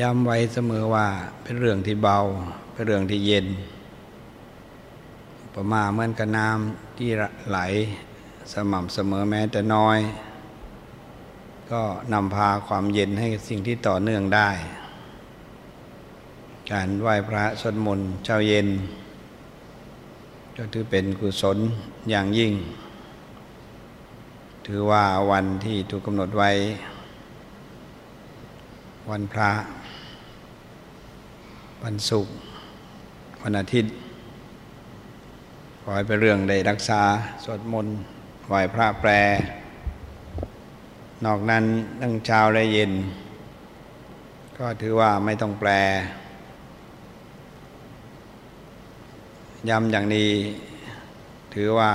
ย้ำไว้เสมอว่าเป็นเรื่องที่เบา เป็นเรื่องที่เย็น ประมาเหมือนกับน้ำที่ไหลสม่ำเสมอแม้แต่น้อย ก็นำพาความเย็นให้สิ่งที่ต่อเนื่องได้ การไหว้พระสวดมนต์เช้าเย็น ก็ถือเป็นกุศลอย่างยิ่ง ถือว่าวันที่ถูกกำหนดไว้ วันพระ วันศุกร์วันอาทิตย์ขอให้เป็นเรื่องได้รักษา สวดมนต์ไหว้พระแปร นอกนั้นตั้งเช้าและเย็น ก็ถือว่าไม่ต้องแปล ย้ำอย่างนี้ ถือว่า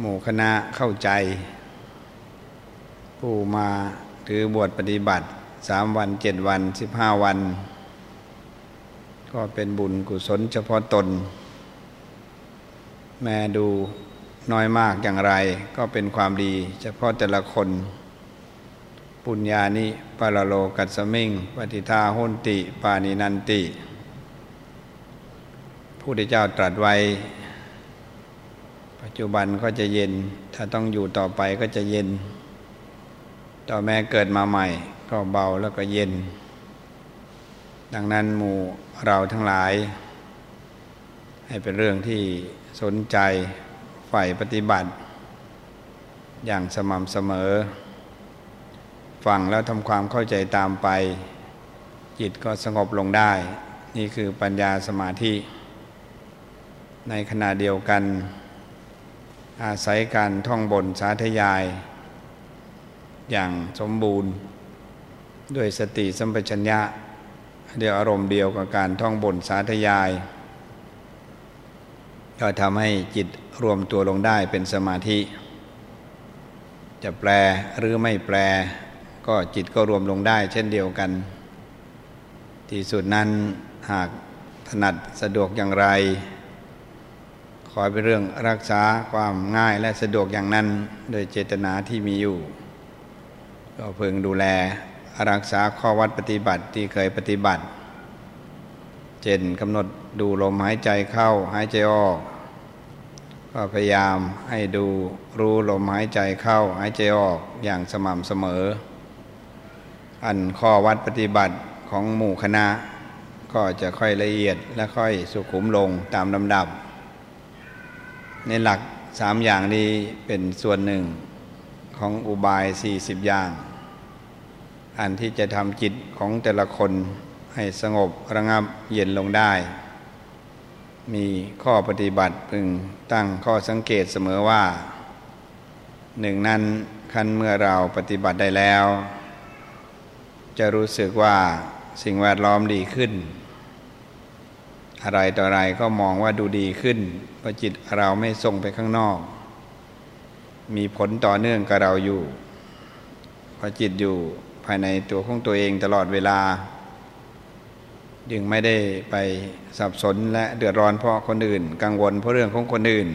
หมู่คณะเข้าใจ ผู้มาถือบวชปฏิบัติสามวันเจ็ดวันสิบห้าวัน ก็เป็นบุญกุศลเฉพาะตน แม่ดูน้อยมากอย่างไร ก็เป็นความดีเฉพาะแต่ละคน ปุญญานิปะโลกัสมิงปฏิทาหุนติ ปานินันติพุทธเจ้าตรัสไว้ ปัจจุบันก็จะเย็น ถ้าต้องอยู่ต่อไปก็จะเย็น ต่อแม้เกิดมาใหม่ ก็เบาแล้วก็เย็น ดังนั้นหมู่เราทั้งหลาย ให้เป็นเรื่องที่สนใจใฝ่ปฏิบัติ อย่างสม่ำเสมอ ฟังแล้วทำความเข้าใจตามไป จิตก็สงบลงได้ นี่คือปัญญาสมาธิ ในขณะเดียวกัน อาศัยการท่องบนสาธยาย อย่างสมบูรณ์ ด้วยสติสัมปชัญญะ เดียวอารมณ์เดียวกับการท่องบนสาธยาย ก็ทำให้จิตรวมตัวลงได้เป็นสมาธิ จะแปลหรือไม่แปล ก็จิตก็รวมลงได้ เช่นเดียวกัน ที่สุดนั้นหากถนัดสะดวกอย่างไร ขอเป็นเรื่องรักษาความง่ายและสะดวกอย่างนั้น โดยเจตนาที่มีอยู่ ก็เพึงดูแล รักษาข้อวัดปฏิบัติที่เคยปฏิบัติเจนกำหนดดูลมหายใจเข้าหายใจออก ก็พยายามให้ดูรู้ลมหายใจเข้าหายใจออกอย่างสม่ำเสมอ อันข้อวัดปฏิบัติของหมู่คณะ ก็จะค่อยละเอียดและค่อยสุขุมลงตามลำดับ ในหลักสามอย่างนี้เป็นส่วนหนึ่งของอุบายสี่สิบอย่าง อันที่จะทำจิตของแต่ละคนให้สงบระงับเย็นลงได้ มีข้อปฏิบัติพึงตั้งข้อสังเกตเสมอว่า หนึ่งนั้นคันเมื่อเราปฏิบัติได้แล้ว จะรู้สึกว่าสิ่งแวดล้อมดีขึ้น อะไรต่ออะไรก็มองว่าดูดีขึ้นเพราะจิตเราไม่ส่งไปข้างนอก มีผลต่อเนื่องกับเราอยู่เพราะจิตอยู่ ภายในตัวของตัวเองตลอดเวลา จึงไม่ได้ไปสับสนและเดือดร้อนเพราะคนอื่น กังวลเพราะเรื่องของคนอื่น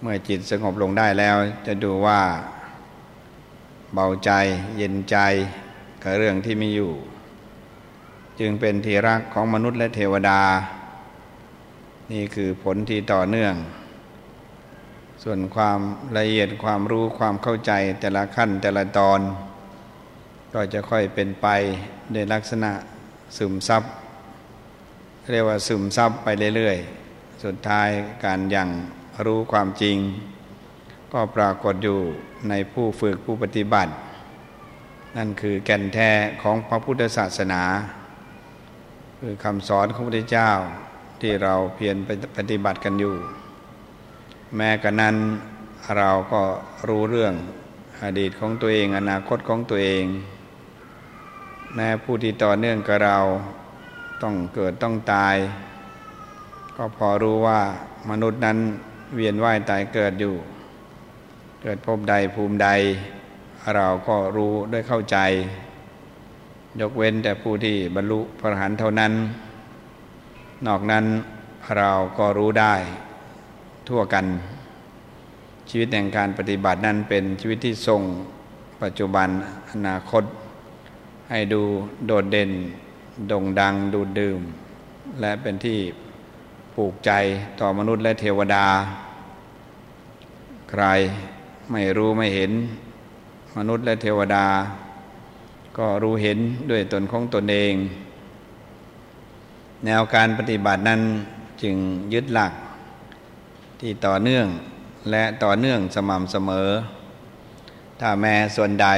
เมื่อจิตสงบลงได้แล้วจะดูว่าเบาใจเย็นใจกับเรื่องที่มีอยู่ จึงเป็นที่รักของมนุษย์และเทวดา นี่คือผลที่ต่อเนื่อง ส่วนความละเอียดความรู้ความเข้าใจแต่ละขั้นแต่ละตอน ก็จะค่อยเป็นไปในลักษณะซึมซับเรียกว่าซึมซับไปเรื่อยๆ สุดท้ายการยังรู้ความจริง ก็ปรากฏอยู่ในผู้ฝึกผู้ปฏิบัติ นั่นคือแก่นแท้ของพระพุทธศาสนา คือคำสอนของพระพุทธเจ้าที่เราเพียรปฏิบัติกันอยู่ แม้กระนั้นเราก็รู้เรื่องอดีตของตัวเอง อนาคตของตัวเอง แม้ผู้ที่ต่อเนื่องกับเราต้องเกิดต้องตาย ก็พอรู้ว่ามนุษย์นั้นเวียนว่ายตายเกิดอยู่ เกิดภพใดภูมิใด เราก็รู้ด้วยเข้าใจ ยกเว้นแต่ผู้ที่บรรลุพระหันเท่านั้น นอกนั้นเราก็รู้ได้ทั่วกัน ชีวิตแห่งการปฏิบัตินั้นเป็นชีวิตที่ทรงปัจจุบันอนาคต ให้ดูโดดเด่นโด่งดังดูดดื่ม และเป็นที่ผูกใจต่อมนุษย์และเทวดา ใครไม่รู้ไม่เห็น มนุษย์และเทวดา ก็รู้เห็นด้วยตนของตนเอง แนวการปฏิบัตินั้นจึงยึดหลักที่ต่อเนื่องและต่อเนื่องสม่ำเสมอ ถ้าแม้ส่วนใด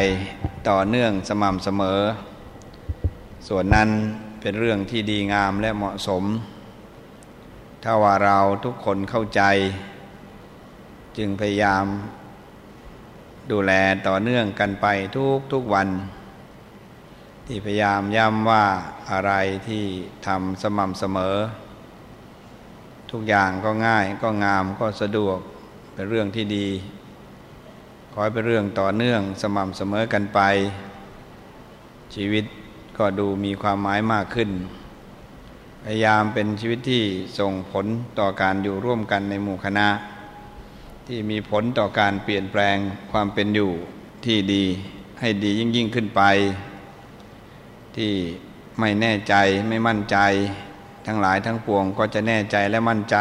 ต่อเนื่องสม่ำเสมอ ส่วนนั้นเป็นเรื่องที่ดีงามและเหมาะสม ถ้าว่าเราทุกคนเข้าใจ จึงพยายาม ดูแลต่อเนื่องกันไปทุกทุกวัน ที่พยายามย้ำว่าอะไรที่ทำสม่ำเสมอ ทุกอย่างก็ง่ายก็งามก็สะดวกเป็นเรื่องที่ดี ขอให้เป็นเรื่องต่อเนื่องสม่ำเสมอกันไป ชีวิตก็ดูมีความหมายมากขึ้น พยายามเป็นชีวิตที่ส่งผลต่อการอยู่ร่วมกันในหมู่คณะ ที่มีผลต่อการเปลี่ยนแปลงความเป็นอยู่ที่ดีให้ดียิ่งยิ่งขึ้นไป ที่ไม่แน่ใจไม่มั่นใจ ทั้งหลายทั้งปวงก็จะแน่ใจและมั่นใจ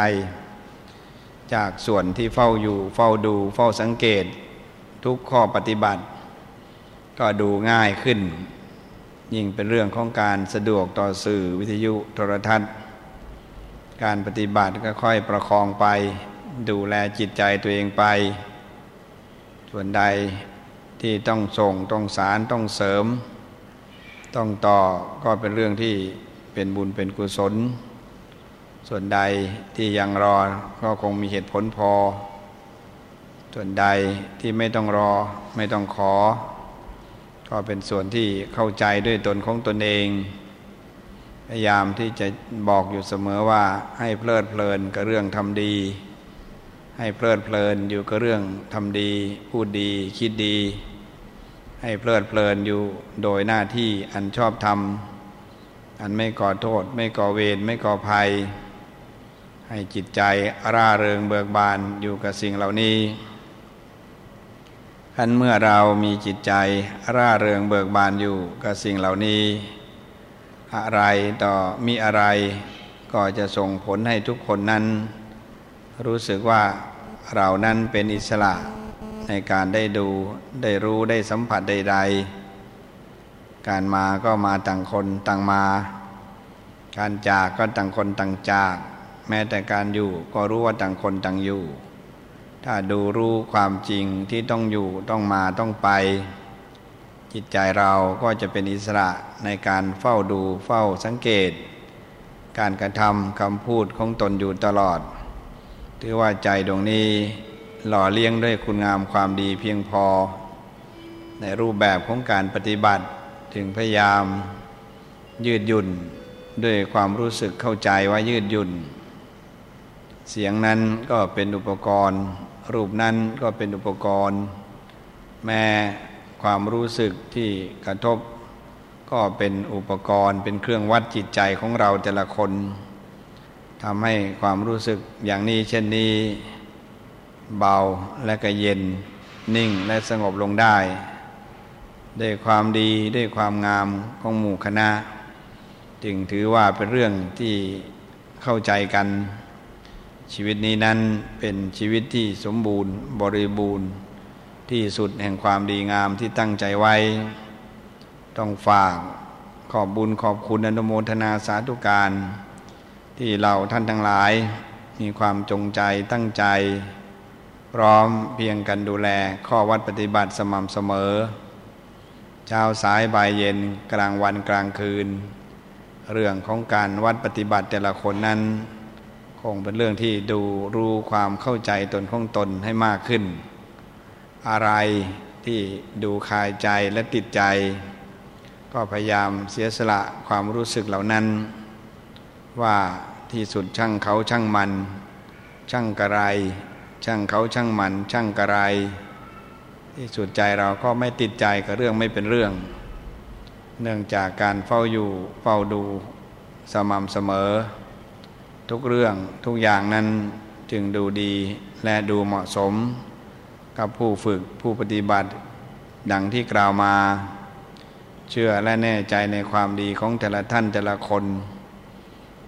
จากส่วนที่เฝ้าอยู่เฝ้าดูเฝ้าสังเกต ทุกข้อปฏิบัติ ก็ดูง่ายขึ้น ยิ่งเป็นเรื่องของการสะดวกต่อสื่อวิทยุโทรทัศน์ การปฏิบัติก็ค่อยประคองไป ดูแลจิตใจตัวเองไป ส่วนใดที่ต้องส่งต้องสารต้องเสริม ต้องต่อก็เป็นเรื่องที่เป็นบุญเป็นกุศล ส่วนใดที่ยังรอก็คงมีเหตุผลพอ ส่วนใดที่ไม่ต้องรอไม่ต้องขอ ก็เป็นส่วนที่เข้าใจด้วยตนของตนเอง พยายามที่จะบอกอยู่เสมอว่าให้เพลิดเพลินกับเรื่องทำดี ให้เพลิดเพลินอยู่กับเรื่องทำดี พูดดีคิดดี ให้เพลิดเพลินอยู่โดยหน้าที่อันชอบทำอันไม่ก่อโทษ ไม่ก่อเวรไม่ก่อภัย ให้จิตใจร่าเริงเบิกบานอยู่กับสิ่งเหล่านี้ ท่านเมื่อเรามีจิตใจร่าเริงเบิกบานอยู่กับสิ่งเหล่านี้ อะไรต่อมีอะไรก็จะส่งผลให้ทุกคนนั้น รู้สึกว่าเรานั้นเป็นอิสระในการได้ดูได้รู้ได้สัมผัสใด ๆ การมาก็มาต่างคนต่างมา การจากก็ต่างคนต่างจาก แม้แต่การอยู่ก็รู้ว่าต่างคนต่างอยู่ ถ้าดูรู้ความจริงที่ต้องอยู่ต้องมาต้องไป จิตใจเราก็จะเป็นอิสระในการเฝ้าดูเฝ้าสังเกต การกระทำคำพูดของตนอยู่ตลอด ถือว่าใจดวงนี้หล่อเลี้ยงด้วยคุณงามความดีเพียงพอ ในรูปแบบของการปฏิบัติถึงพยายามยืดหยุ่นด้วยความรู้สึกเข้าใจว่ายืดหยุ่น เสียงนั้นก็เป็นอุปกรณ์ รูปนั้นก็เป็นอุปกรณ์ แม้ความรู้สึกที่กระทบ ก็เป็นอุปกรณ์ เป็นเครื่องวัดจิตใจของเราแต่ละคนทำให้ความรู้สึกอย่างนี้เช่นนี้ เบาและก็เย็น นิ่งและสงบลงได้ ด้วยความดีด้วยความงามของหมู่คณะ จึงถือว่าเป็นเรื่องที่เข้าใจกัน ชีวิตนี้นั้นเป็นชีวิตที่สมบูรณ์บริบูรณ์ที่สุดแห่งความดีงามที่ตั้งใจไว้ ต้องฝากขอบบุญขอบคุณอนุโมทนาสาธุการ ที่เราท่านทั้งหลาย มีความจงใจตั้งใจ พร้อมเพียงกันดูแลข้อวัดปฏิบัติสม่ำเสมอ เช้าสายบ่ายเย็นกลางวันกลางคืน เรื่องของการวัดปฏิบัติแต่ละคนนั้น งเป็นเรื่องที่ดูรู้ความเข้าใจตนของตนให้มากขึ้น อะไรที่ดูคายใจและติดใจ ก็พยายามเสียสละความรู้สึกเหล่านั้น ว่าที่สุดช่างเขาช่างมัน ช่างกระไร ช่างเขาช่างมัน ช่างกระไร ที่สุดใจเราก็ไม่ติดใจกับเรื่องไม่เป็นเรื่อง เนื่องจากการเฝ้าอยู่เฝ้าดูสม่ำเสมอ ทุกเรื่องทุกอย่างนั้นจึงดูดีและดูเหมาะสม กับผู้ฝึกผู้ปฏิบัติ ดังที่กล่าวมา เชื่อและแน่ใจในความดีของแต่ละท่านแต่ละคน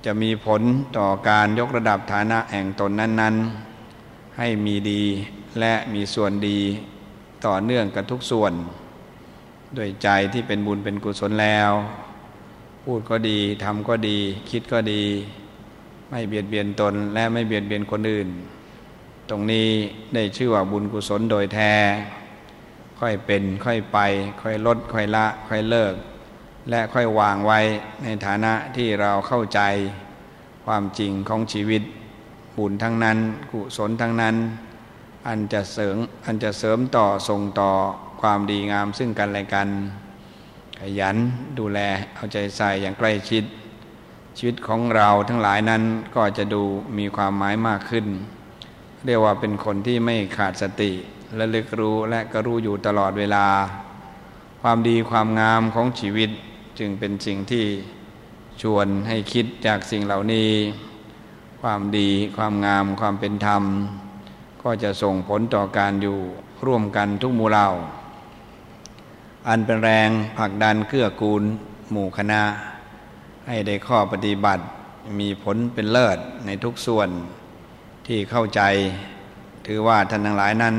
จะมีผลต่อการยกระดับฐานะแห่งตนนั้น ๆ ให้มีดีและมีส่วนดีต่อเนื่องกันทุกส่วน ด้วยใจที่เป็นบุญเป็นกุศลแล้ว พูดก็ดีทำก็ดี คิดก็ดี ไม่เบียดเบียนตนและไม่เบียดเบียนคนอื่น ตรงนี้ได้ชื่อว่าบุญกุศลโดยแท้ ค่อยเป็นค่อยไป ค่อยลด ค่อยละ ค่อยเลิก และค่อยวางไว้ในฐานะที่เราเข้าใจความจริงของชีวิต บุญทั้งนั้น กุศลทั้งนั้น อันจะเสริมอันจะเสริมต่อส่งต่อความดีงามซึ่งกันและกัน ขยันดูแลเอาใจใส่อย่างใกล้ชิด ชีวิตของเราทั้งหลายนั้นก็จะดูมีความหมายมากขึ้น เรียกว่าเป็นคนที่ไม่ขาดสติและลึกรู้และก็รู้อยู่ตลอดเวลา ความดีความงามของชีวิตจึงเป็นสิ่งที่ชวนให้คิดจากสิ่งเหล่านี้ ความดีความงามความเป็นธรรม ก็จะส่งผลต่อการอยู่ร่วมกันทุกหมู่เหล่า อันเป็นแรงผลักดันเกื้อกูลหมู่คณะ ให้ได้ข้อปฏิบัติมีผลเป็นเลิศในทุกส่วนที่เข้าใจ ถือว่าท่านทั้งหลายนั้น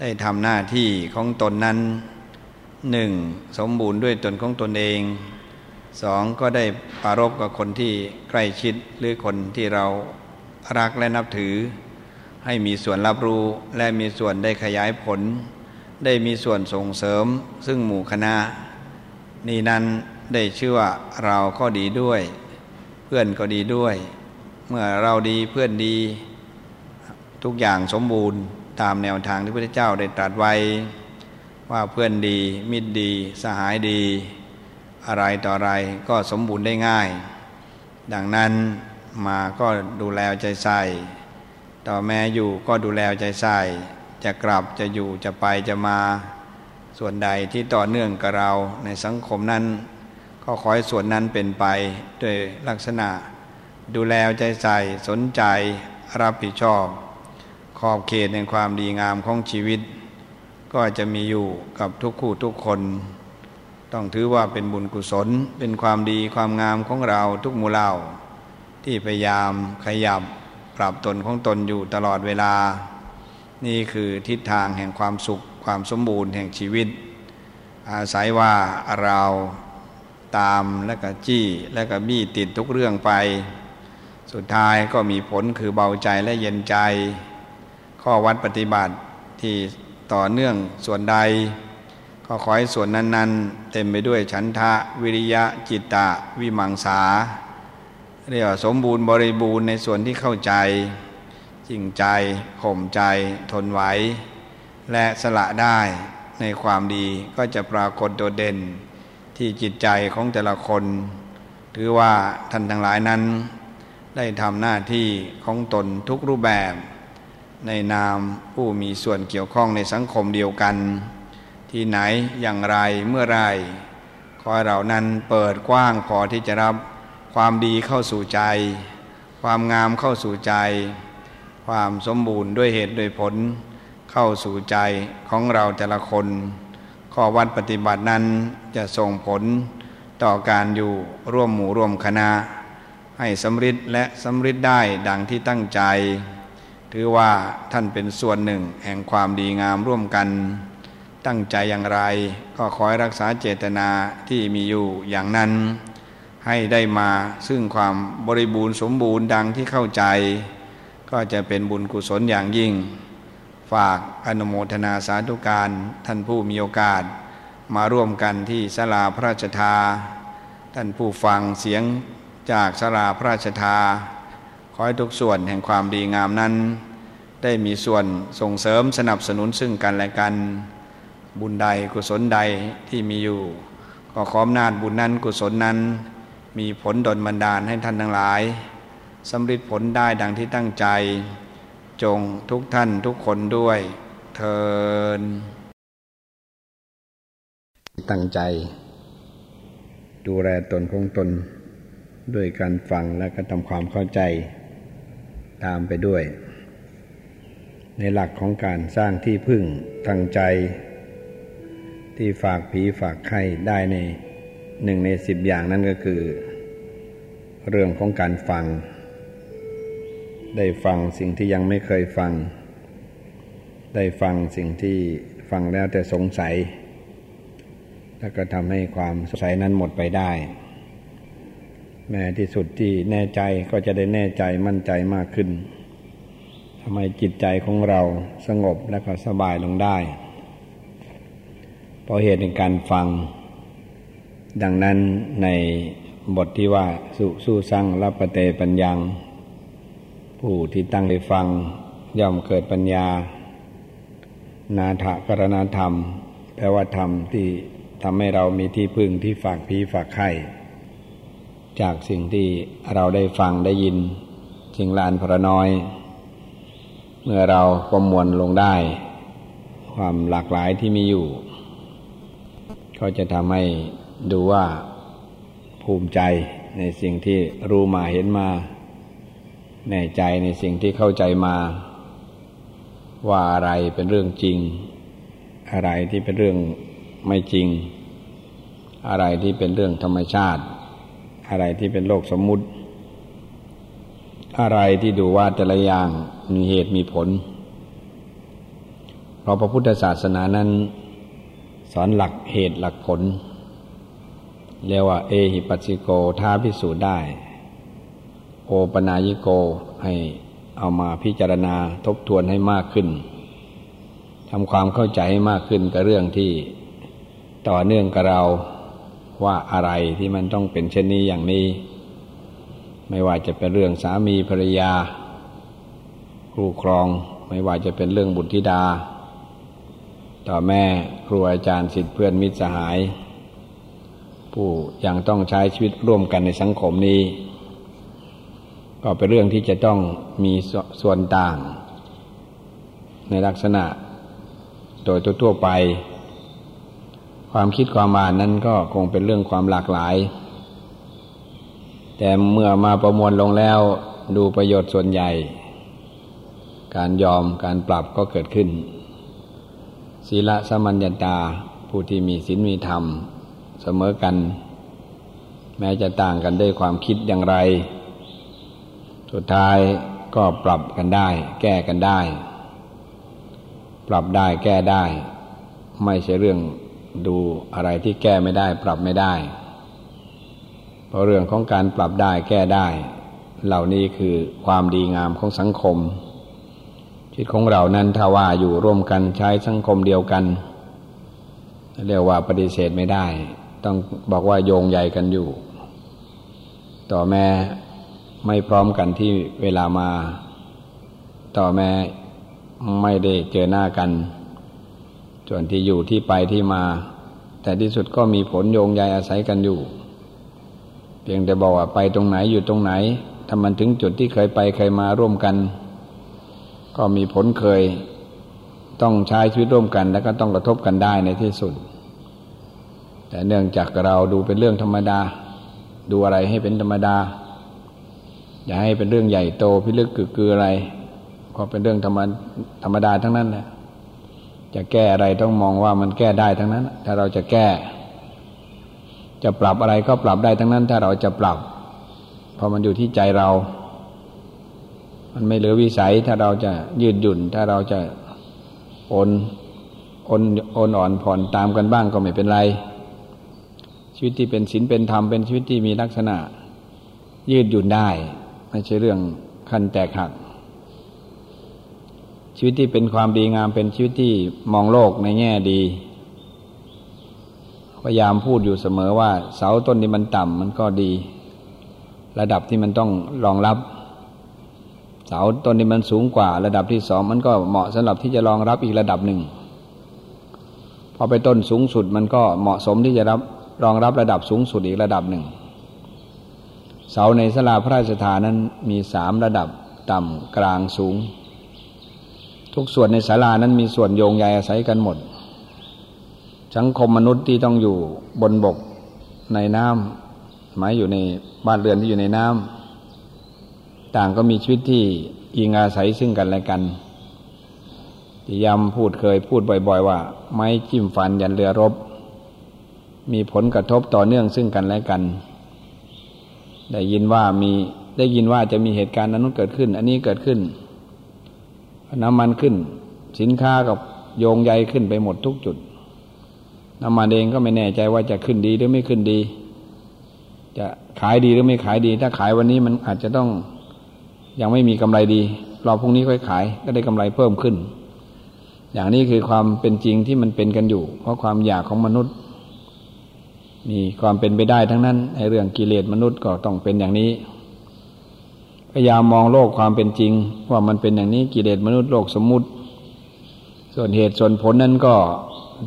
ได้ทำหน้าที่ของตนนั้นหนึ่งสมบูรณ์ด้วยตนของตนเองสองก็ได้ปารบกับคนที่ใกล้ชิดหรือคนที่เรารักและนับถือ ให้มีส่วนรับรู้และมีส่วนได้ขยายผล ได้มีส่วนส่งเสริม ซึ่งหมู่คณะ นี่นั้น ได้ชื่อว่าเราก็ดีด้วย เพื่อนก็ดีด้วย เมื่อเราดีเพื่อนดี ทุกอย่างสมบูรณ์ตามแนวทางที่พระเจ้าได้ตรัสไว้ ว่าเพื่อนดี มิตรดี สหายดี อะไรต่ออะไรก็สมบูรณ์ได้ง่าย ดังนั้นมาก็ดูแลใจใส่ ต่อแม้อยู่ก็ดูแลใจใส่ จะกลับจะอยู่จะไปจะมาส่วนใดที่ต่อเนื่องกับเราในสังคมนั้น ก็ขอให้ส่วนนั้นเป็นไปด้วยลักษณะ ดูแลใจใส่สนใจรับผิดชอบ ขอบเขตในความดีงามของชีวิต ก็จะมีอยู่กับทุกคู่ทุกคน ต้องถือว่าเป็นบุญกุศล เป็นความดีความงามของเราทุกมูเล่าที่พยายามขยับปรับตนของตนอยู่ตลอดเวลา นี่คือทิศทางแห่งความสุขความสมบูรณ์แห่งชีวิต อาศัยว่าเรา ตามและก็จี้และก็บี้ติดทุกเรื่องไป สุดท้ายก็มีผลคือเบาใจและเย็นใจ ข้อวัดปฏิบัติที่ต่อเนื่องส่วนใด ก็ขอให้ส่วนนั้น ๆ เต็มไปด้วยฉันทะวิริยะจิตตะวิมังสา เรียกว่าสมบูรณ์บริบูรณ์ในส่วนที่เข้าใจ จริงใจข่มใจ ทนไหวและสละได้ในความดีก็จะปรากฏโดดเด่น ที่จิตใจของแต่ละคน ถือว่าท่านทั้งหลายนั้น ได้ทำหน้าที่ของตนทุกรูปแบบ ในนามผู้มีส่วนเกี่ยวข้องในสังคมเดียวกัน ที่ไหนอย่างไรเมื่อไรขอเรานั้นเปิดกว้างพอที่จะรับความดีเข้าสู่ใจ ความงามเข้าสู่ใจ ความสมบูรณ์ด้วยเหตุด้วยผลเข้าสู่ใจของเราแต่ละคน ข้อวัดปฏิบัตินั้นจะส่งผลต่อการอยู่ร่วมหมู่ร่วมคณะ ให้สำเร็จและสำเร็จได้ดังที่ตั้งใจ ถือว่าท่านเป็นส่วนหนึ่งแห่งความดีงามร่วมกัน ตั้งใจอย่างไร ก็ขอให้รักษาเจตนาที่มีอยู่อย่างนั้น ให้ได้มาซึ่งความบริบูรณ์สมบูรณ์ดังที่เข้าใจ ก็จะเป็นบุญกุศลอย่างยิ่ง ฝากอนุโมทนาสาธุการท่านผู้มีโอกาส มาร่วมกันที่สลาพระราชทา ท่านผู้ฟังเสียงจากสลาพระราชทา ขอให้ทุกส่วนแห่งความดีงามนั้น ได้มีส่วนส่งเสริมสนับสนุนซึ่งกันและกัน บุญใดกุศลใดที่มีอยู่ก็ขออนาจบุญนั้นกุศลนั้น มีผลดลบันดาลให้ท่านทั้งหลายสำเร็จผลได้ดังที่ตั้งใจ จงทุกท่านทุกคนด้วยเทินตั้งใจ ดูแลตนของตน ด้วยการฟังและก็ทำความเข้าใจ ตามไปด้วย ในหลักของการสร้างที่พึ่งทางใจ ที่ฝากผีฝากไข้ได้ในหนึ่งในสิบอย่างนั่นก็คือ เรื่องของการฟัง ได้ฟังสิ่งที่ยังไม่เคยฟัง ได้ฟังสิ่งที่ฟังแล้วแต่สงสัย แล้วก็ทำให้ความสงสัยนั้นหมดไปได้ แม้ที่สุดที่แน่ใจก็จะได้แน่ใจมั่นใจมากขึ้นทำไมจิตใจของเราสงบและก็สบายลงได้เพราะเหตุในการฟัง ดังนั้นในบทที่ว่าสุสู้สร้างรับปเตปัญญัง ผู้ที่ตั้งใจฟังย่อมเกิดปัญญา นาถกรณธรรม แปลว่าธรรมที่ทำให้เรามีที่พึ่งที่ฝากพีฝากไข่จากสิ่งที่เราได้ฟังได้ยินสิ่งลานพระน้อย เมื่อเราประมวลลงได้ ความหลากหลายที่มีอยู่ ก็จะทำให้ดูว่าภูมิใจในสิ่งที่รู้มาเห็นมา แน่ใจในสิ่งที่เข้าใจมา ว่าอะไรเป็นเรื่องจริง อะไรที่เป็นเรื่องไม่จริง อะไรที่เป็นเรื่องธรรมชาติ อะไรที่เป็นโลกสมมุติ อะไรที่ดูว่าแต่ละอย่างมีเหตุมีผล เพราะพระพุทธศาสนานั้น สอนหลักเหตุหลักผลเรียกว่า เอหิปัสสิโกท้าพิสูจน์ได้ โอปนายิโกให้เอามาพิจารณาทบทวนให้มากขึ้นทำความเข้าใจให้มากขึ้นกับเรื่องที่ต่อเนื่องกับเราว่าอะไรที่มันต้องเป็นเช่นนี้อย่างนี้ ไม่ว่าจะเป็นเรื่องสามีภรรยาคู่ครอง ไม่ว่าจะเป็นเรื่องบุตรธิดา ต่อแม่ครูอาจารย์สิทธิเพื่อนมิตรสหาย ผู้ยังต้องใช้ชีวิตร่วมกันในสังคมนี้ ก็เป็นเรื่องที่จะต้องมีส่วนต่าง ในลักษณะโดยทั่วไป ความคิดความอ่านนั้นก็คงเป็นเรื่องความหลากหลาย แต่เมื่อมาประมวลลงแล้วดูประโยชน์ส่วนใหญ่ การยอมการปรับก็เกิดขึ้น ศีลสมัญญาตาผู้ที่มีศีลมีธรรมเสมอกัน แม้จะต่างกันด้วยความคิดอย่างไร สุดท้ายก็ปรับกันได้ แก้กันได้ ปรับได้แก้ได้ ไม่ใช่เรื่องดูอะไรที่แก้ไม่ได้ ปรับไม่ได้ เพราะเรื่องของการปรับได้แก้ได้ เหล่านี้คือความดีงามของสังคมชีวิตของเรานั้นถ้าว่าอยู่ร่วมกันใช้สังคมเดียวกัน เรียกว่าปฏิเสธไม่ได้ ต้องบอกว่าโยงใหญ่กันอยู่ ต่อแม่ ไม่พร้อมกันที่เวลามา ต่อแม่ไม่ได้เจอหน้ากัน ส่วนที่อยู่ที่ไปที่มา แต่ที่สุดก็มีผลโยงใยอาศัยกันอยู่ เพียงแต่บอกว่าไปตรงไหนอยู่ตรงไหนทำมันถึงจุดที่เคยไปเคยมาร่วมกัน ก็มีผลเคย ต้องใช้ชีวิตร่วมกัน แล้วก็ต้องกระทบกันได้ในที่สุด แต่เนื่องจากเราดูเป็นเรื่องธรรมดา ดูอะไรให้เป็นธรรมดา อย่าให้เป็นเรื่องใหญ่โตพิลึกกึกกืออะไรก็เป็นเรื่องธรรมธรรมดาทั้งนั้นแหละจะแก้อะไรต้องมองว่ามันแก้ได้ทั้งนั้น ถ้าเราจะแก้ จะปรับอะไรก็ปรับได้ทั้งนั้น ถ้าเราจะปรับเพราะมันอยู่ที่ใจเรา มันไม่เหลือวิสัย ถ้าเราจะยืดหยุ่น ถ้าเราจะโอนโอนโอนอ่อนผ่อนตามกันบ้างก็ไม่เป็นไร ชีวิตที่เป็นศีลเป็นธรรมเป็นชีวิตที่มีลักษณะ ยืดหยุ่นได้ ไม่ใช่เรื่องขั้นแตกหัก ชีวิตที่เป็นความดีงามเป็นชีวิตที่มองโลกในแง่ดี พยายามพูดอยู่เสมอว่า เสาต้นที่มันต่ำมันก็ดี ระดับที่มันต้องรองรับ เสาต้นนี้มันสูงกว่า ระดับที่สองมันก็เหมาะสำหรับที่จะรองรับอีกระดับหนึ่งพอไปต้นสูงสุดมันก็เหมาะสมที่จะรับรองรับระดับสูงสุดอีกระดับหนึ่ง เสาในสลาพระราชทานนั้นมีสามระดับต่ำกลางสูง ทุกส่วนในศาลานั้นมีส่วนโยงใยอาศัยกันหมด สังคมมนุษย์ที่ต้องอยู่บนบกในน้ำหมายอยู่ในบ้านเรือนที่อยู่ในน้ำต่างก็มีชีวิตที่อิงอาศัยซึ่งกันและกันที่ยำพูดเคยพูดบ่อย ๆ ว่า ไม้จิ้มฟันยันเรือรบ มีผลกระทบต่อเนื่องซึ่งกันและกัน ได้ยินว่ามีได้ยินว่าจะมีเหตุการณ์นั้นเกิดขึ้น อันนี้เกิดขึ้น น้ำมันขึ้น สินค้ากับโยงใยขึ้นไปหมดทุกจุด น้ำมันเองก็ไม่แน่ใจว่าจะขึ้นดีหรือไม่ขึ้นดี จะขายดีหรือไม่ขายดี ถ้าขายวันนี้มันอาจจะต้องยังไม่มีกำไรดี รอพรุ่งนี้ค่อยขายก็ได้กำไรเพิ่มขึ้น อย่างนี้คือความเป็นจริงที่มันเป็นกันอยู่ เพราะความอยากของมนุษย์ มีความเป็นไปได้ทั้งนั้นในเรื่องกิเลสมนุษย์ก็ต้องเป็นอย่างนี้ พยายามมองโลกความเป็นจริง ว่ามันเป็นอย่างนี้กิเลสมนุษย์โลกสมมุติ ส่วนเหตุส่วนผลนั้นก็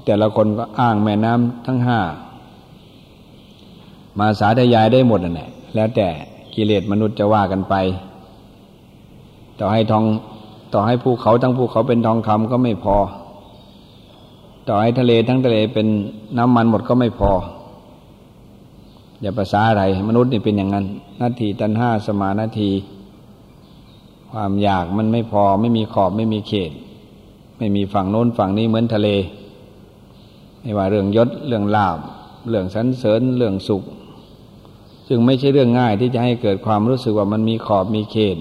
แต่ละคนก็อ้างแม่น้ำทั้งห้ามาสาธยายได้หมดนั่นแหละแล้วแต่กิเลสมนุษย์จะว่ากันไป ต่อให้ทองต่อให้ภูเขาทั้งภูเขาเป็นทองคำก็ไม่พอ ต่อให้ทะเลทั้งทะเลเป็นน้ำมันหมดก็ไม่พอ อย่าภาษาอะไร มนุษย์นี่เป็นอย่างนั้น นาทีตันห้าสมานาที ความอยากมันไม่พอไม่มีขอบไม่มีเขต ไม่มีฝั่งโน้นฝั่งนี้เหมือนทะเล ไม่ว่าเรื่องยศเรื่องลาบ เรื่องสันเสริญเรื่องสุข จึงไม่ใช่เรื่องง่ายที่จะให้เกิดความรู้สึกว่ามันมีขอบมีเขต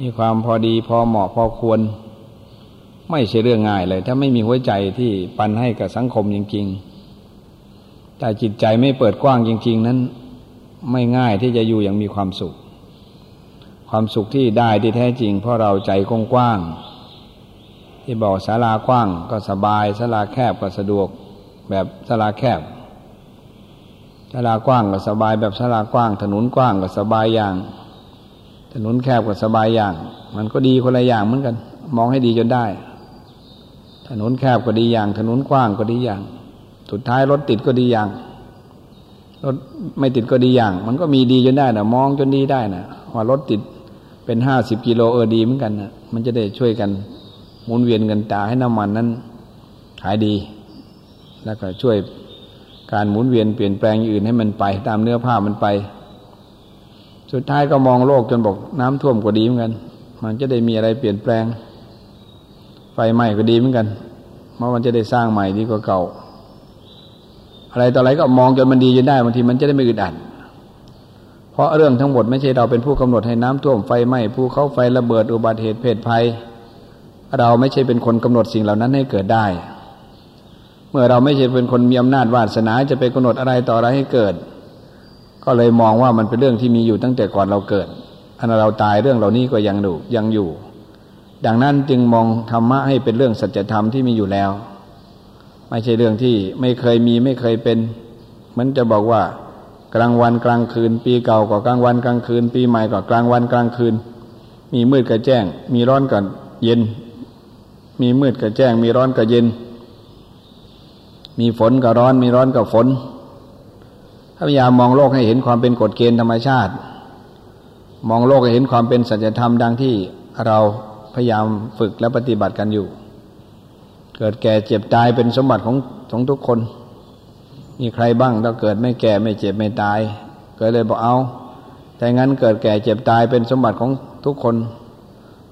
มีความพอดีพอเหมาะพอควร ไม่ใช่เรื่องง่ายเลย ถ้าไม่มีหัวใจที่ปันให้กับสังคมจริง ๆ แต่จิตใจไม่เปิดกว้างจริง ๆ นั้น ไม่ง่ายที่จะอยู่อย่างมีความสุข ความสุขที่ได้ที่แท้จริง เพราะเราใจกว้างที่บอกศาลากว้างก็สบายศาลาแคบก็สะดวกแบบศาลาแคบศาลากว้างก็สบายแบบศาลากว้าง ถนนกว้างก็สบายอย่าง ถนนแคบก็สบายอย่าง มันก็ดีคนละอย่างเหมือนกัน มองให้ดีจนได้ ถนนแคบก็ดีอย่าง ถนนกว้างก็ดีอย่าง สุดท้ายรถติดก็ดีอย่างรถไม่ติดก็ดีอย่าง มันก็มีดีจนได้นะมองจนดีได้นะว่ารถติดเป็นห้าสิบกิโลเออดีเหมือนกันนะมันจะได้ช่วยกันหมุนเวียนกันตาให้น้ำมันนั้นขายดี แล้วก็ช่วยการหมุนเวียนเปลี่ยนแปลงอื่นให้มันไป ตามเนื้อผ้ามันไป สุดท้ายก็มองโลกจนบอกน้ำท่วมก็ดีเหมือนกัน มันจะได้มีอะไรเปลี่ยนแปลง ไฟไหม้ก็ดีเหมือนกัน เพราะมันจะได้สร้างใหม่ดีกว่าเก่า อะไรต่ออะไรก็มองจนมันดีจนได้บางทีมันจะได้ไม่อึดอัดเพราะเรื่องทั้งหมดไม่ใช่เราเป็นผู้กำหนดให้น้ำท่วมไฟไหม้ภูเขาไฟระเบิดอุบัติเหตุเพศภัย เราไม่ใช่เป็นคนกำหนดสิ่งเหล่านั้นให้เกิดได้ เมื่อเราไม่ใช่เป็นคนมีอำนาจวาสนาจะไปกำหนดอะไรต่ออะไรให้เกิด ก็เลยมองว่ามันเป็นเรื่องที่มีอยู่ตั้งแต่ก่อนเราเกิดอันเราตายเรื่องเหล่านี้ก็ยังอยู่ยังอยู่ ดังนั้นจึงมองธรรมะให้เป็นเรื่องสัจธรรมที่มีอยู่แล้ว ไม่ใช่เรื่องที่ไม่เคยมีไม่เคยเป็น มันจะบอกว่ากลางวันกลางคืน ปีเก่าก็กลางวันกลางคืน ปีใหม่ก็กลางวันกลางคืน มีมืดกับแจ้ง มีร้อนกับเย็น มีมืดกับแจ้ง มีร้อนกับเย็น มีฝนกับร้อน มีร้อนกับฝนพยายามมองโลกให้เห็นความเป็นกฎเกณฑ์ธรรมชาติ มองโลกให้เห็นความเป็นสัจธรรมดังที่เราพยายามฝึกและปฏิบัติกันอยู่ เกิดแก่เจ็บตายเป็นสมบัติของของทุกคนมีใครบ้างถ้าเกิดไม่แก่ไม่เจ็บไม่ตาย ก็เลยบอกเอาแต่งั้นเกิดแก่เจ็บตายเป็นสมบัติของทุกคน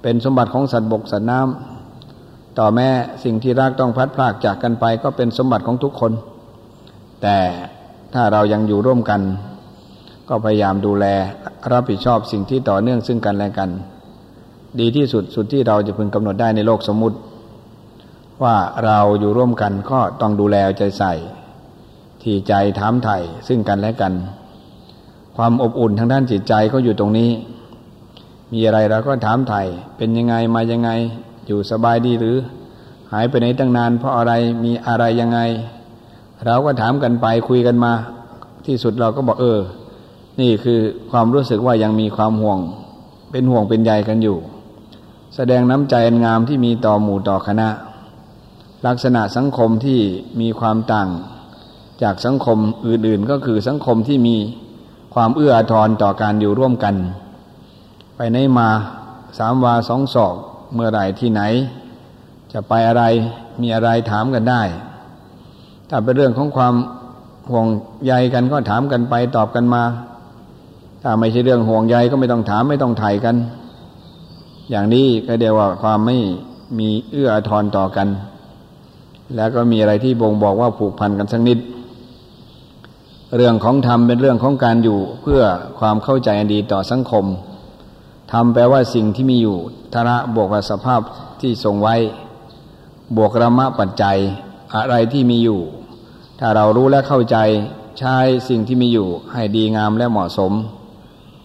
เป็นสมบัติของสัตว์บกสัตว์น้ำต่อแม่สิ่งที่รักต้องพัดพลากจากกันไป ก็เป็นสมบัติของทุกคน แต่ถ้าเรายังอยู่ร่วมกัน ก็พยายามดูแลรับผิดชอบสิ่งที่ต่อเนื่องซึ่งกันและกัน ดีที่สุดสุดที่เราจะพึงกำหนดได้ในโลกสมมุติ ว่าเราอยู่ร่วมกันก็ต้องดูแลใจใส่ ที่ใจถามไถ่ซึ่งกันและกัน ความอบอุ่นทางด้านจิตใจก็อยู่ตรงนี้ มีอะไรเราก็ถามไถ่เป็นยังไงมายังไง อยู่สบายดีหรือ หายไปไหนตั้งนาน เพราะอะไรมีอะไรยังไง เราก็ถามกันไปคุยกันมา ที่สุดเราก็บอกเออ นี่คือความรู้สึกว่ายังมีความห่วง เป็นห่วงเป็นใยกันอยู่ แสดงน้ำใจงามที่มีต่อหมู่ต่อคณะ ลักษณะสังคมที่มีความต่าง จากสังคมอื่นๆ ก็คือสังคมที่มีความเอื้ออาทรต่อการอยู่ร่วมกัน ไปไหนมาสามวาสองศอกเมื่อไรที่ไหน จะไปอะไรมีอะไรถามกันได้ ถ้าเป็นเรื่องของความห่วงใยกันก็ถามกันไปตอบกันมา ถ้าไม่ใช่เรื่องห่วงใยก็ไม่ต้องถามไม่ต้องถ่ายกัน อย่างนี้ก็เดียวว่าความไม่มีเอื้ออาทรต่อกัน แล้วก็มีอะไรที่บ่งบอกว่าผูกพันกันสักนิด เรื่องของธรรมเป็นเรื่องของการอยู่เพื่อความเข้าใจอันดีต่อสังคมธรรมแปลว่าสิ่งที่มีอยู่ทระบวกกับสภาพที่ทรงไว้ บวกระมะปัจจัยอะไรที่มีอยู่ ถ้าเรารู้และเข้าใจใช้สิ่งที่มีอยู่ให้ดีงามและเหมาะสม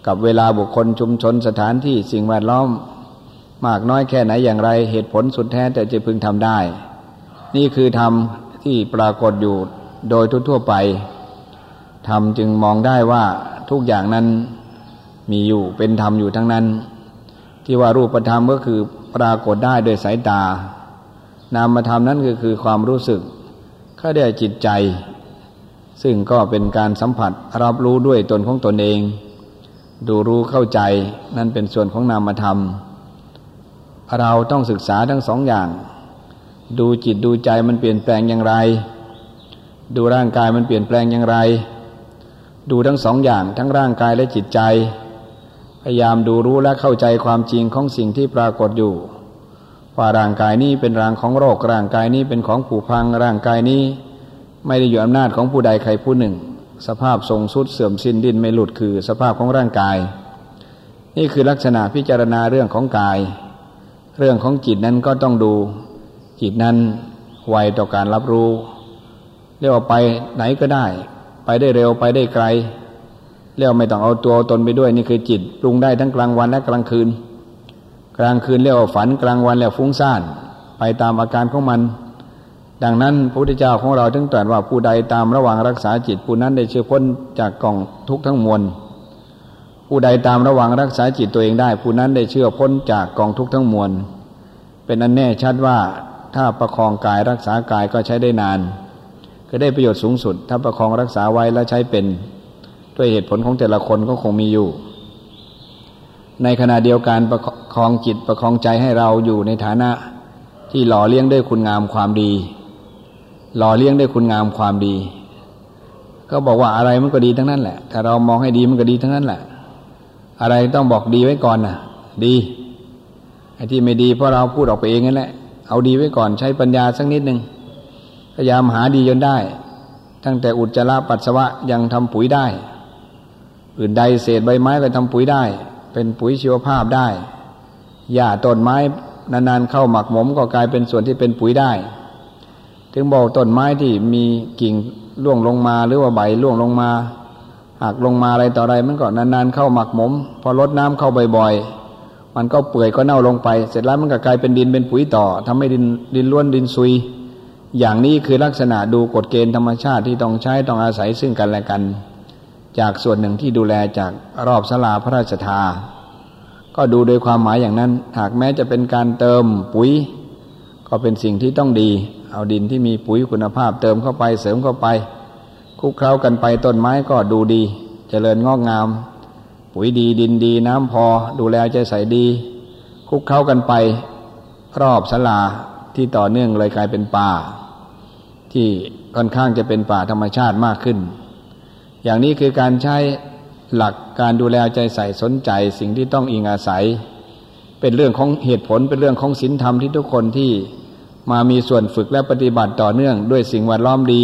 กับเวลาบุคคลชุมชนสถานที่สิ่งแวดล้อม มากน้อยแค่ไหนอย่างไรเหตุผลสุดแท้แต่จะพึงทำได้ นี่คือธรรมที่ปรากฏอยู่โดยทั่วไปธรรมจึงมองได้ว่าทุกอย่างนั้นมีอยู่เป็นธรรมอยู่ทั้งนั้น ที่ว่ารูปธรรมก็คือปรากฏได้โดยสายตา นามธรรมนั้นก็คือความรู้สึกก็ได้จิตใจ ซึ่งก็เป็นการสัมผัสรับรู้ด้วยตนของตนเอง ดูรู้เข้าใจนั่นเป็นส่วนของนามธรรม เราต้องศึกษาทั้งสองอย่าง ดูจิตดูใจมันเปลี่ยนแปลงอย่างไร ดูร่างกายมันเปลี่ยนแปลงอย่างไร ดูทั้งสองอย่างทั้งร่างกายและจิตใจ พยายามดูรู้และเข้าใจความจริงของสิ่งที่ปรากฏอยู่ ว่าร่างกายนี้เป็นร่างของโรคร่างกายนี้เป็นของผูพังร่างกายนี้ ไม่ได้อยู่อำนาจของผู้ใดใครผู้หนึ่ง สภาพทรงสุดเสื่อมสิ้นดินไม่หลุดคือสภาพของร่างกาย นี่คือลักษณะพิจารณาเรื่องของกาย เรื่องของจิตนั้นก็ต้องดู จิตนั้นไวต่อการรับรู้ เรียกว่าไปไหนก็ได้ ไปได้เร็วไปได้ไกล เรียกไม่ต้องเอาตัวตนไปด้วยนี่คือจิตปรุงได้ทั้งกลางวันและกลางคืน กลางคืนเรียกว่าฝันกลางวันเรียกฟุ้งซ่าน ไปตามอาการของมัน ดังนั้นพระพุทธเจ้าของเราถึงตรัสว่าผู้ใดตามระหว่างรักษาจิตผู้นั้นได้เชื่อพ้นจากกล่องทุกทั้งมวลผู้ใดตามระว่างรักษาจิตตัวเองได้ ผู้นั้นได้เชื่อพ้นจากกองทุกทั้งมวล เป็นอันแน่ชัดว่า ถ้าประคองกายรักษากายก็ใช้ได้นาน ก็ได้ประโยชน์สูงสุด ถ้าประคองรักษาไว้และใช้เป็น ด้วยเหตุผลของแต่ละคนก็คงมีอยู่ ในขณะเดียวกันประคองจิตประคองใจให้เราอยู่ในฐานะที่หล่อเลี้ยงด้วยคุณงามความดี หล่อเลี้ยงด้วยคุณงามความดี ก็บอกว่าอะไรมันก็ดีทั้งนั้นแหละ ถ้าเรามองให้ดีมันก็ดีทั้งนั้นแหละ อะไรต้องบอกดีไว้ก่อนนะดีไอ้ที่ไม่ดีเพราะเราพูดออกไปเองนั่นแหละ เอาดีไว้ก่อนใช้ปัญญาสักนิดหนึ่งพยายามหาดีจนได้ ตั้งแต่อุจจาระปัสสาวะยังทำปุ๋ยได้ อื่นใดเศษใบไม้ก็ทำปุ๋ยได้ เป็นปุ๋ยชีวภาพได้หญ้าต้นไม้นานๆเข้าหมักหมมก็กลายเป็นส่วนที่เป็นปุ๋ยได้ ถึงบอกต้นไม้ที่มีกิ่งล่วงลงมาหรือว่าใบล่วงลงมาหักลงมาอะไรต่ออะไรมันก็นานๆเข้าหมักหมม พอลดน้ำเข้าบ่อยๆ มันก็เปื่อยก็เน่าลงไป เสร็จแล้วมันก็กลายเป็นดินเป็นปุ๋ยต่อทำให้ดินดินล้วนดินซุย อย่างนี้คือลักษณะดูกฎเกณฑ์ธรรมชาติที่ต้องใช้ต้องอาศัยซึ่งกันและกัน จากส่วนหนึ่งที่ดูแลจากรอบสลาพระราชทา ก็ดูโดยความหมายอย่างนั้น หากแม้จะเป็นการเติมปุ๋ย ก็เป็นสิ่งที่ต้องดี เอาดินที่มีปุ๋ยคุณภาพเติมเข้าไปเสริมเข้าไป คุกเคล้ากันไปต้นไม้ก็ดูดีจเจริญงอกงาม ปุ๋ยดีดินดีน้ำพอดูแลใจใส่ดี คุกเคล้ากันไปรอบสลาที่ต่อเนื่องเลยกลายเป็นป่า ที่ค่อนข้างจะเป็นป่าธรรมชาติมากขึ้น อย่างนี้คือการใช้หลักการดูแลใจใส่สนใจ สิ่งที่ต้องอิงอาศัย เป็นเรื่องของเหตุผลเป็นเรื่องของศีลธรรมที่ทุกคนที่มามีส่วนฝึกและปฏิบัติต่อเนื่อง ด้วยสิ่งแวดล้อมดี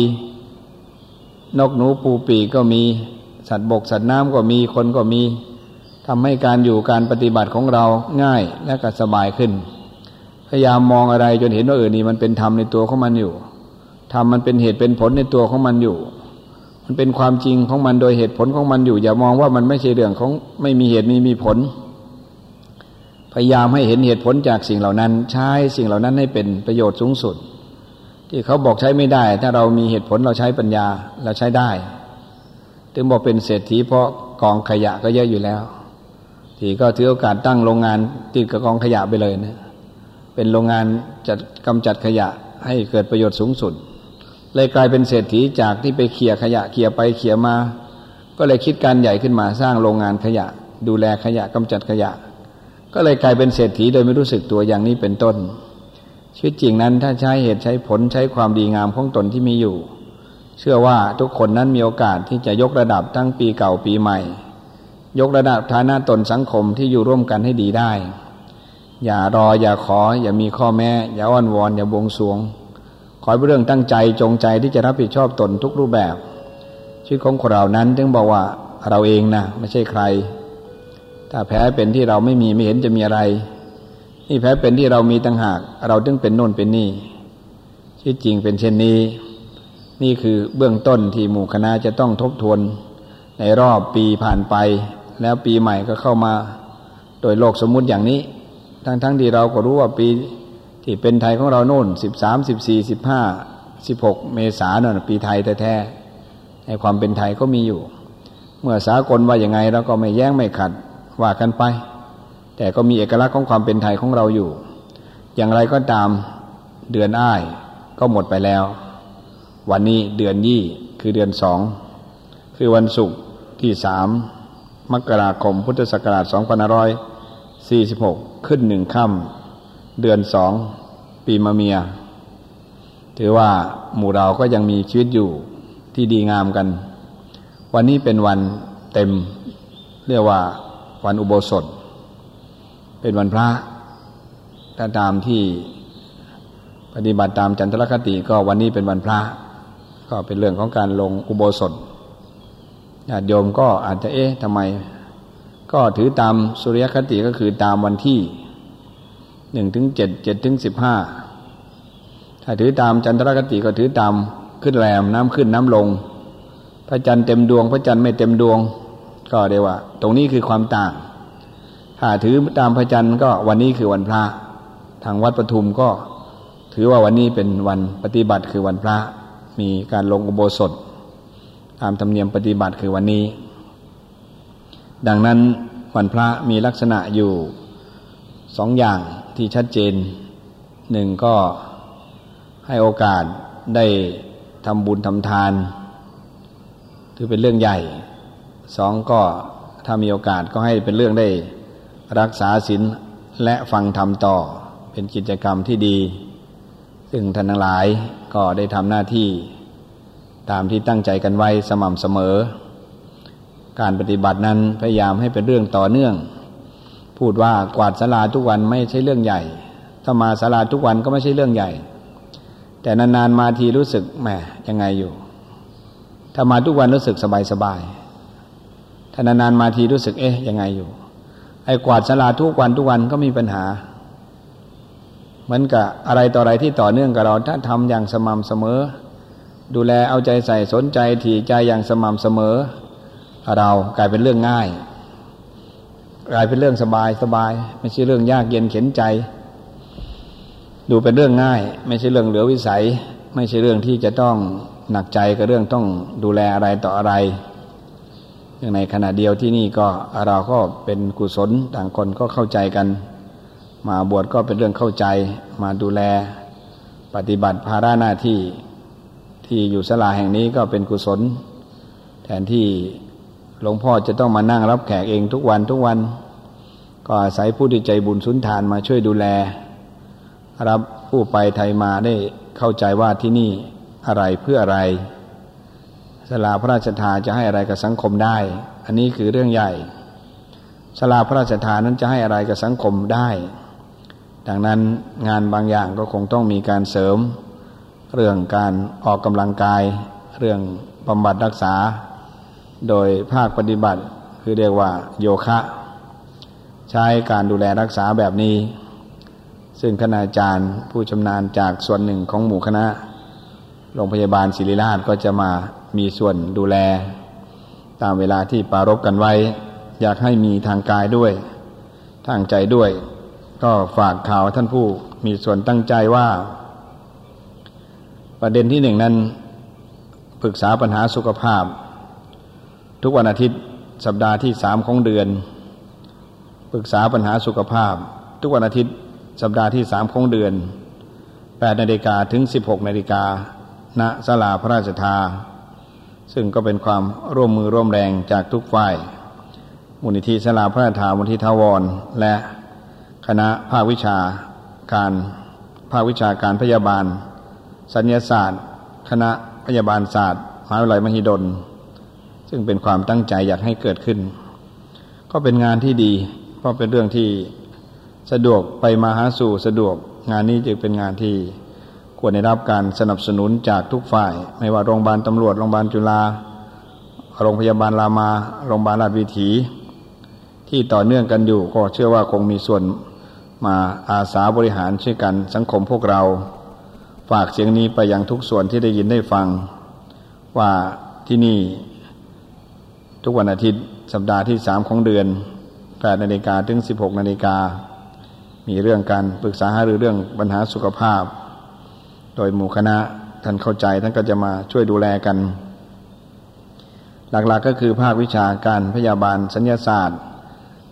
นกหนูปูปีก็มี สัตว์บกสัตว์น้ำก็มีคนก็มีทำให้การอยู่การปฏิบัติของเราง่ายและก็สบายขึ้น พยายามมองอะไรจนเห็นว่าเออนี่มันเป็นธรรมในตัวของมันอยู่ธรรมมันเป็นเหตุเป็นผลในตัวของมันอยู่ มันเป็นความจริงของมันโดยเหตุผลของมันอยู่ อย่ามองว่ามันไม่ใช่เรื่องของไม่มีเหตุมีมีผล พยายามให้เห็นเหตุผลจากสิ่งเหล่านั้น ใช้สิ่งเหล่านั้นให้เป็นประโยชน์สูงสุด ที่เขาบอกใช้ไม่ได้ ถ้าเรามีเหตุผลเราใช้ปัญญาเราใช้ได้ ถึงบอกเป็นเศรษฐีเพราะกองขยะก็เยอะอยู่แล้ว ที่ก็ถือโอกาสตั้งโรงงานติดกับกองขยะไปเลยนะเป็นโรงงานจัดกำจัดขยะให้เกิดประโยชน์สูงสุด เลยกลายเป็นเศรษฐีจากที่ไปเขี่ยขยะเขี่ยไปเขี่ยมา ก็เลยคิดการใหญ่ขึ้นมาสร้างโรงงานขยะ ดูแลขยะกำจัดขยะ ก็เลยกลายเป็นเศรษฐีโดยไม่รู้สึกตัวอย่างนี้เป็นต้นชีวิตจริงนั้นถ้าใช้เหตุใช้ผลใช้ความดีงามของตนที่มีอยู่ เชื่อว่าทุกคนนั้นมีโอกาสที่จะยกระดับทั้งปีเก่าปีใหม่ ยกระดับฐานะตนสังคมที่อยู่ร่วมกันให้ดีได้ อย่ารออย่าขอ อย่ามีข้อแม้ อย่าอ้อนวอน อย่าบวงสวง ขอให้เรื่องตั้งใจจงใจที่จะรับผิดชอบตนทุกรูปแบบชีวิตของเรานั้นจึงบอกว่าเราเองนะไม่ใช่ใคร ถ้าแพ้เป็นที่เราไม่มีไม่เห็นจะมีอะไรนี่แพ้เป็นที่เรามีต่างหาก เราจึงเป็นโน่นเป็นนี่ชีวิตจริงเป็นเช่นนี้ นี่คือเบื้องต้นที่หมู่คณะจะต้องทบทวนในรอบปีผ่านไป แล้วปีใหม่ก็เข้ามา โดยโลกสมมุติอย่างนี้ ทั้งๆทที่เราก็รู้ว่าปีที่เป็นไทยของเราโน่นสิบสามสิบสี่สิบห้าสิบหกเมษายนปีไทยแท้ๆในความเป็นไทยก็มีอยู่ เมื่อสากลว่าอย่างไงเราก็ไม่แย้งไม่ขัดว่ากันไป แต่ก็มีเอกลักษณ์ของความเป็นไทยของเราอยู่ อย่างไรก็ตามเดือนอ้ายก็หมดไปแล้ว วันนี้เดือนยี่คือเดือนสองคือวันศุกร์ที่สามมกราคมพุทธศักราช2546 ขึ้นหนึ่งค่ำเดือนสองปีมะเมีย ถือว่าหมู่เราก็ยังมีชีวิตอยู่ที่ดีงามกัน วันนี้เป็นวันเต็ม เรียกว่าวันอุโบสถ เป็นวันพระถ้าตามที่ปฏิบัติตามจันทรคติก็วันนี้เป็นวันพระ ก็เป็นเรื่องของการลงอุโบสถญาติโยมก็อาจจะเอ๊ะทำไม ก็ถือตามสุริยคติก็คือตามวันที่หนึ่งถึงเจ็ดเจ็ดถึงสิบห้าถ้าถือตามจันทรคติก็ถือตามขึ้นแรมน้ำขึ้นน้ำลง พระจันทร์เต็มดวง พระจันทร์ไม่เต็มดวง ก็เรียกว่า ตรงนี้คือความต่าง ถ้าถือตามพระจันทร์ก็วันนี้คือวันพระ ทางวัดปทุมก็ถือว่าวันนี้เป็นวันปฏิบัติคือวันพระ มีการลงอุโบสถ ตามธรรมเนียมปฏิบัติคือวันนี้ ดังนั้นวันพระมีลักษณะอยู่สองอย่างที่ชัดเจนหนึ่งก็ให้โอกาสได้ทำบุญทำทาน ถือเป็นเรื่องใหญ่สองก็ถ้ามีโอกาสก็ให้เป็นเรื่องได้รักษาศีลและฟังธรรมต่อเป็นกิจกรรมที่ดี ซึ่งท่านทั้งหลาย ก็ได้ทำหน้าที่ตามที่ตั้งใจกันไว้สม่ำเสมอ การปฏิบัตินั้นพยายามให้เป็นเรื่องต่อเนื่อง พูดว่ากวาดสลาทุกวันไม่ใช่เรื่องใหญ่ ถ้ามาสลาทุกวันก็ไม่ใช่เรื่องใหญ่ แต่นานๆมาทีรู้สึกแหมยังไงอยู่ ถ้ามาทุกวันรู้สึกสบายๆถ้านานๆมาทีรู้สึกเอ๊ะยังไงอยู่ไอ้กวาดสลาทุกวันทุกวันก็มีปัญหา เหมือนกับอะไรต่ออะไรที่ต่อเนื่องกับเราถ้าทำอย่างสม่ำเสมอ ดูแลเอาใจใส่สนใจถี่ใจอย่างสม่ำเสมอ เรากลายเป็นเรื่องง่าย กลายเป็นเรื่องสบายสบาย ไม่ใช่เรื่องยากเย็นเข็นใจ ดูเป็นเรื่องง่าย ไม่ใช่เรื่องเหลือวิสัย ไม่ใช่เรื่องที่จะต้องหนักใจกับเรื่องต้องดูแลอะไรต่ออะไรอย่างในขณะเดียวที่นี่ก็เราก็เป็นกุศลต่างคนก็เข้าใจกัน มาบวชก็เป็นเรื่องเข้าใจ มาดูแลปฏิบัติภาระหน้าที่ที่อยู่สลาแห่งนี้ก็เป็นกุศล แทนที่หลวงพ่อจะต้องมานั่งรับแขกเองทุกวันทุกวัน ก็อาศัยผู้ที่ใจบุญสุนทานมาช่วยดูแล รับผู้ไปไทยมาได้เข้าใจว่าที่นี่อะไรเพื่ออะไรสลาพระราชทานจะให้อะไรกับสังคมได้ อันนี้คือเรื่องใหญ่สลาพระราชทานนั้นจะให้อะไรกับสังคมได้ ดังนั้นงานบางอย่างก็คงต้องมีการเสริม เรื่องการออกกำลังกาย เรื่องบำบัดรักษา โดยภาคปฏิบัติคือเรียกว่าโยคะ ใช้การดูแลรักษาแบบนี้ ซึ่งคณาจารย์ผู้ชำนาญจากส่วนหนึ่งของหมู่คณะ โรงพยาบาลศิริราชก็จะมามีส่วนดูแล ตามเวลาที่ปารบกันไว้ อยากให้มีทางกายด้วย ทางใจด้วย ก็ฝากข่าวท่านผู้มีส่วนตั้งใจว่า ประเด็นที่หนึ่งนั้นปรึกษาปัญหาสุขภาพ ทุกวันอาทิตย์สัปดาห์ที่สามของเดือน ปรึกษาปัญหาสุขภาพ ทุกวันอาทิตย์สัปดาห์ที่สามของเดือนแปดนาฬิกาถึงสิบหกนาฬิกาณศาลาพระราชทา ซึ่งก็เป็นความร่วมมือร่วมแรงจากทุกฝ่ายมูลนิธิศาลาพระราชทามูลนิธิทาวรและ คณะภาควิชาการภาควิชาการพยาบาล สัญญาศาสตร์ คณะพยาบาลศาสตร์มหาวิทยาลัยมหิดล ซึ่งเป็นความตั้งใจอยากให้เกิดขึ้น ก็เป็นงานที่ดี เพราะเป็นเรื่องที่สะดวกไปมาหาสู่สะดวก งานนี้จึงเป็นงานที่ควรได้รับการสนับสนุนจากทุกฝ่าย ไม่ว่าโรงพยาบาลตำรวจโรงพยาบาลจุฬาโรงพยาบาลรามาโรงพยาบาลราชวิถี ที่ต่อเนื่องกันอยู่ก็เชื่อว่าคงมีส่วน มาอาสาบริหารช่วยกันสังคมพวกเรา ฝากเสียงนี้ไปยังทุกส่วนที่ได้ยินได้ฟัง ว่าที่นี่ ทุกวันอาทิตย์สัปดาห์ที่สามของเดือนแปดนาฬิกาถึงสิบหกนาฬิกา มีเรื่องการปรึกษาหารือเรื่องปัญหาสุขภาพ โดยหมู่คณะท่านเข้าใจท่านก็จะมาช่วยดูแลกัน หลักๆกก็คือภาควิชาการพยาบาลสัญญาศาสตร์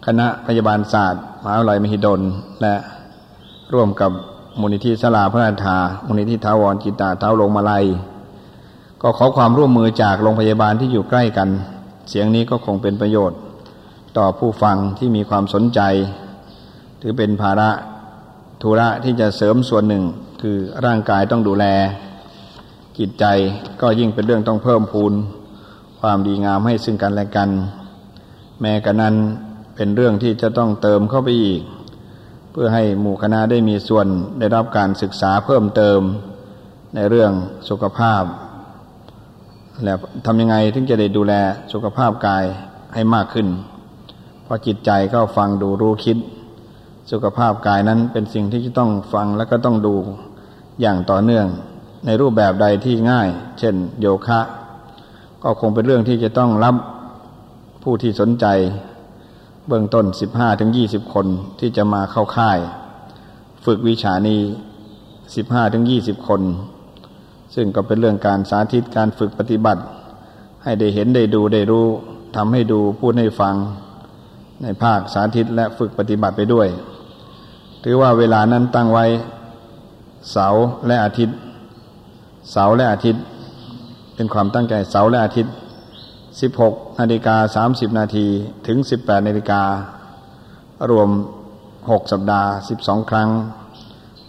คณะพยาบาลศาสตร์มหาวิทยาลัยมหิดล และร่วมกับมูลนิธิสลาพระราชามูลนิธิท้าวรจิตตาเท้าลงมาลัย ก็ขอความร่วมมือจากโรงพยาบาลที่อยู่ใกล้กัน เสียงนี้ก็คงเป็นประโยชน์ ต่อผู้ฟังที่มีความสนใจ ถือเป็นภาระธุระที่จะเสริมส่วนหนึ่ง คือร่างกายต้องดูแล จิตใจก็ยิ่งเป็นเรื่องต้องเพิ่มพูน ความดีงามให้ซึ่งกันและกัน แม้กระนั้น เป็นเรื่องที่จะต้องเติมเข้าไปอีก เพื่อให้หมู่คณะได้มีส่วนได้รับการศึกษาเพิ่มเติมในเรื่องสุขภาพ และทำยังไงถึงจะได้ดูแลสุขภาพกายให้มากขึ้น เพอจิตใจก็ฟังดูรู้คิด สุขภาพกายนั้นเป็นสิ่งที่จะต้องฟังและก็ต้องดูอย่างต่อเนื่องในรูปแบบใดที่ง่าย เช่น โยคะ ก็คงเป็นเรื่องที่จะต้องรับผู้ที่สนใจ เบื้องต้นสิบห้าถึงยี่สิบคนที่จะมาเข้าค่าย ฝึกวิชานี้สิบห้าถึงยี่สิบคน ซึ่งก็เป็นเรื่องการสาธิตการฝึกปฏิบัติ ให้ได้เห็นได้ดูได้รู้ทำให้ดูพูดให้ฟัง ในภาคสาธิตและฝึกปฏิบัติไปด้วย ถือว่าเวลานั้นตั้งไว้ เสาร์และอาทิตย์ เสาร์และอาทิตย์ เป็นความตั้งใจเสาร์และอาทิตย์ 16นาฬิกา30 นาทีถึง 18นาฬิการวม 6 สัปดาห์ 12 ครั้ง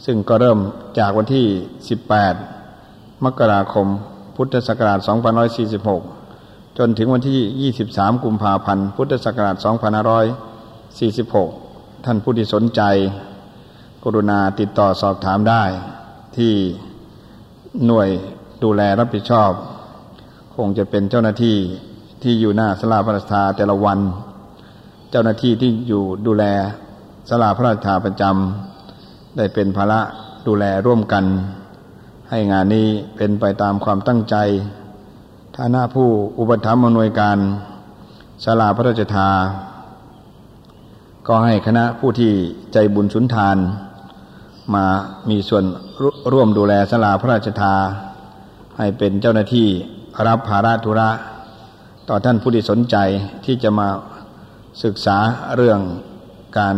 ซึ่งก็เริ่มจากวันที่ 18 มกราคม พุทธศักราช2546 จนถึงวันที่ 23 กุมภาพันธ์ พุทธศักราช2546 ท่านผู้ที่สนใจ กรุณาติดต่อสอบถามได้ ที่หน่วยดูแลรับผิดชอบ คงจะเป็นเจ้าหน้าที่ ที่อยู่หน้าสลาพระราชาแต่ละวัน เจ้าหน้าที่ที่อยู่ดูแลสลาพระราชาประจำได้เป็นภาระดูแลร่วมกัน ให้งานนี้เป็นไปตามความตั้งใจฐานะผู้อุปถัมภ์อำนวยการศาลาพระราชทา ก็ให้คณะผู้ที่ใจบุญสุนทาน มามีส่วนร่วมดูแลศาลาพระราชทา ให้เป็นเจ้าหน้าที่รับภาระธุระ ต่อท่านผู้ที่สนใจที่จะมาศึกษาเรื่องการ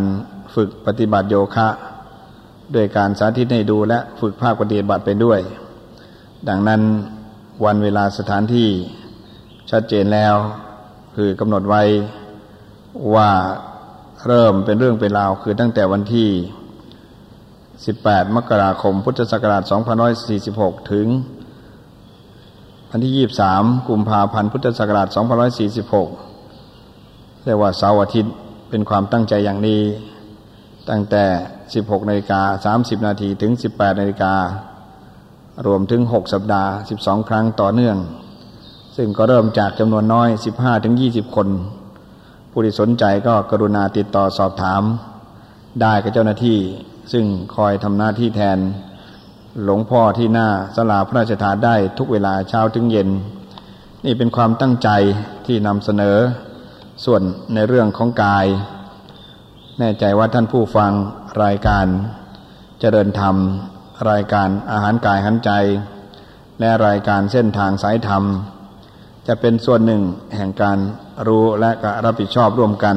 ฝึกปฏิบัติโยคะ ด้วยการสาธิตให้ดูและฝึกภาคปฏิบัติไปด้วย ดังนั้นวันเวลาสถานที่ชัดเจนแล้ว คือกำหนดไว้ว่าเริ่มเป็นเรื่องเป็นราวคือตั้งแต่วันที่ 18 มกราคม พุทธศักราช 2546 ถึง วันที่ 23 กุมภาพันธ์พุทธศักราช2546 เรียกว่าเสาร์อาทิตย์เป็นความตั้งใจอย่างนี้ ตั้งแต่ 16นาฬิกา30 นาทีถึง 18นาฬิการวมถึงหกสัปดาห์สิบสองครั้งต่อเนื่อง ซึ่งก็เริ่มจากจำนวนน้อยสิบห้าถึงยี่สิบคน ผู้ที่สนใจก็กรุณาติดต่อสอบถาม ได้กับเจ้าหน้าที่ซึ่งคอยทำหน้าที่แทน หลวงพ่อที่หน้าสลาพระราชทานได้ทุกเวลาเช้าถึงเย็น นี่เป็นความตั้งใจที่นำเสนอส่วนในเรื่องของกาย แน่ใจว่าท่านผู้ฟังรายการเจริญธรรม รายการอาหารกายหันใจ และรายการเส้นทางสายธรรม จะเป็นส่วนหนึ่งแห่งการรู้และการรับผิดชอบร่วมกัน